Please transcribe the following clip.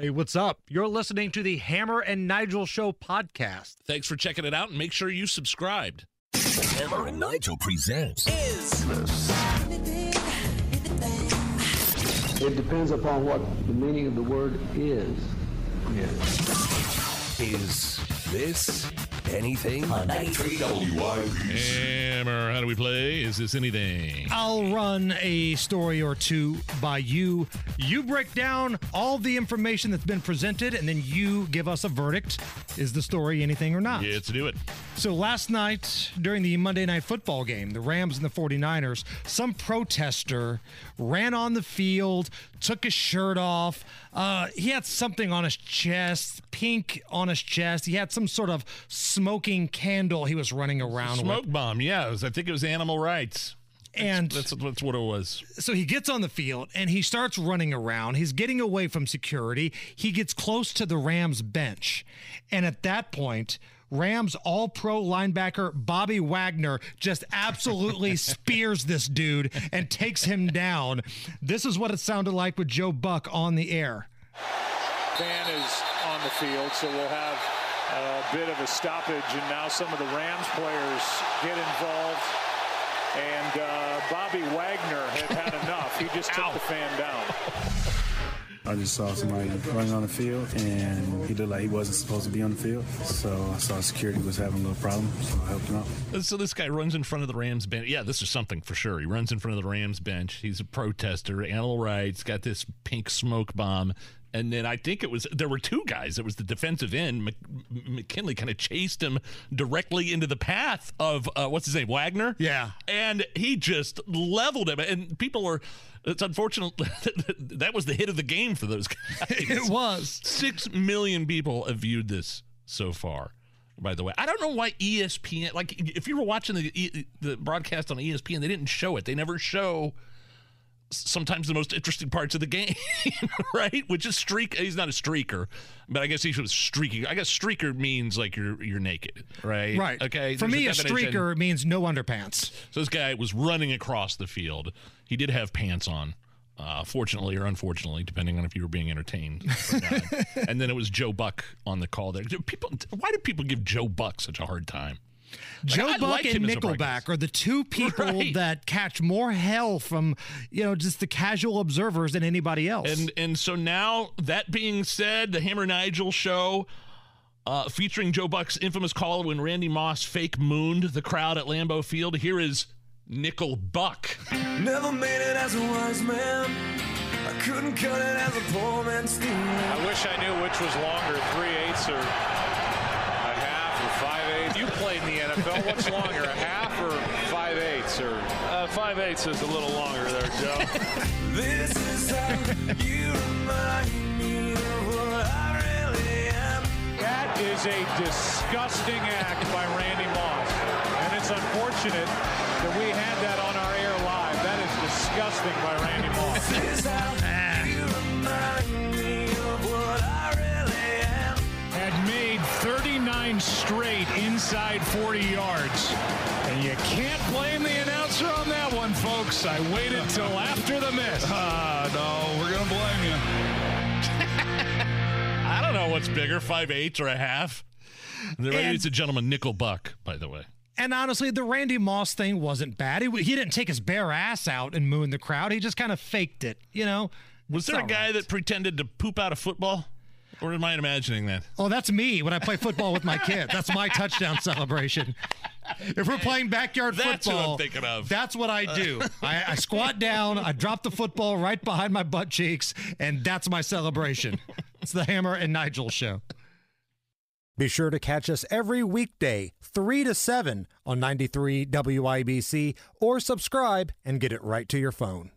Hey, what's up? You're listening to the Hammer and Nigel Show podcast. Thanks for checking it out and make sure you subscribed. Hammer and Nigel presents Is this? It depends upon what the meaning of the word is. Is This Anything? On 93 WIBC. Hammer, how do we play? Is this anything? I'll run a story or two by you. You break down all the information that's been presented, and then you give us a verdict. Is the story anything or not? Yeah, let's do it. So last night during the Monday Night Football game, the Rams and the 49ers, some protester ran on the field, took his shirt off. Uh, he had something on his chest, pink on his chest. He had some sort of smoking candle he was running around with Smoke with. bomb, yeah. was- I think it was animal rights. And That's, that's what it was. so he gets on the field and he starts running around. He's getting away from security. He gets close to the Rams bench. And at that point, Rams all pro linebacker Bobby Wagner just absolutely spears this dude and takes him down. This is what it sounded like with Joe Buck on the air. Fan is on the field, so we'll have a bit of a stoppage, and now some of the Rams players get involved. And uh, Bobby Wagner had had enough. He just took the fan down. I just saw somebody running on the field, and he looked like he wasn't supposed to be on the field. So I saw security was having a little problem, so I helped him out. So this guy runs in front of the Rams bench. Yeah, this is something for sure. He runs in front of the Rams bench. He's a protester, animal rights, got this pink smoke bomb. And then I think it was there were two guys. It was the defensive end. Mc, McKinley kind of chased him directly into the path of uh, what's his name, Wagner. Yeah. and he just leveled him. And people are. It's unfortunate that was the hit of the game for those guys. It was. Six million people have viewed this so far. By the way, I don't know why ESPN. Like, if you were watching the the broadcast on ESPN, they didn't show it. They never show sometimes the most interesting parts of the game, right? Which is streak. He's not a streaker, but I guess he was streaking. I guess streaker means like you're you're naked, right? Right. Okay. For there's me, a definition. streaker means no underpants. So this guy was running across the field. He did have pants on. Uh, fortunately or unfortunately, depending on if you were being entertained. and then it was Joe Buck on the call there. Do People, why do people give Joe Buck such a hard time? Joe I Buck like and him as a Nickelback are the two people Right. that catch more hell from, you know, just the casual observers than anybody else. And and so now that being said, the Hammer Nigel show. Uh, featuring Joe Buck's infamous call when Randy Moss fake mooned the crowd at Lambeau Field. Here is Nickel Buck. Never made it as a wise man. I couldn't cut it as a poor man stealing. I wish I knew which was longer, three eighths or a half or five eighths. You played in the NFL. What's longer, a half or five eighths? Or uh, five eighths is a little longer there, Joe. This is how you remind me of what I really am. That is a disgusting act by Randy Moss. And it's unfortunate that we had that on our air live. That is disgusting by Randy Moss. 39 straight inside 40 yards. And you can't blame the announcer on that one, folks. I waited till after the miss. Ah, no, we're gonna blame you. I don't know what's bigger, five eighths or a half. The And- it's a gentleman, Nickel Buck, by the way. And honestly, the Randy Moss thing wasn't bad. He, he didn't take his bare ass out and moon the crowd. He just kind of faked it, you know? Was there a guy right. that pretended to poop out a football? Or am I imagining that? Oh, that's me when I play football with my kids. That's my touchdown celebration. If we're playing backyard That's who I'm football, thinking of. that's what I do. I, I squat down, I drop the football right behind my butt cheeks, and that's my celebration. It's the Hammer and Nigel show. Be sure to catch us every weekday, 3 to 7 on 93 WIBC, or subscribe and get it right to your phone.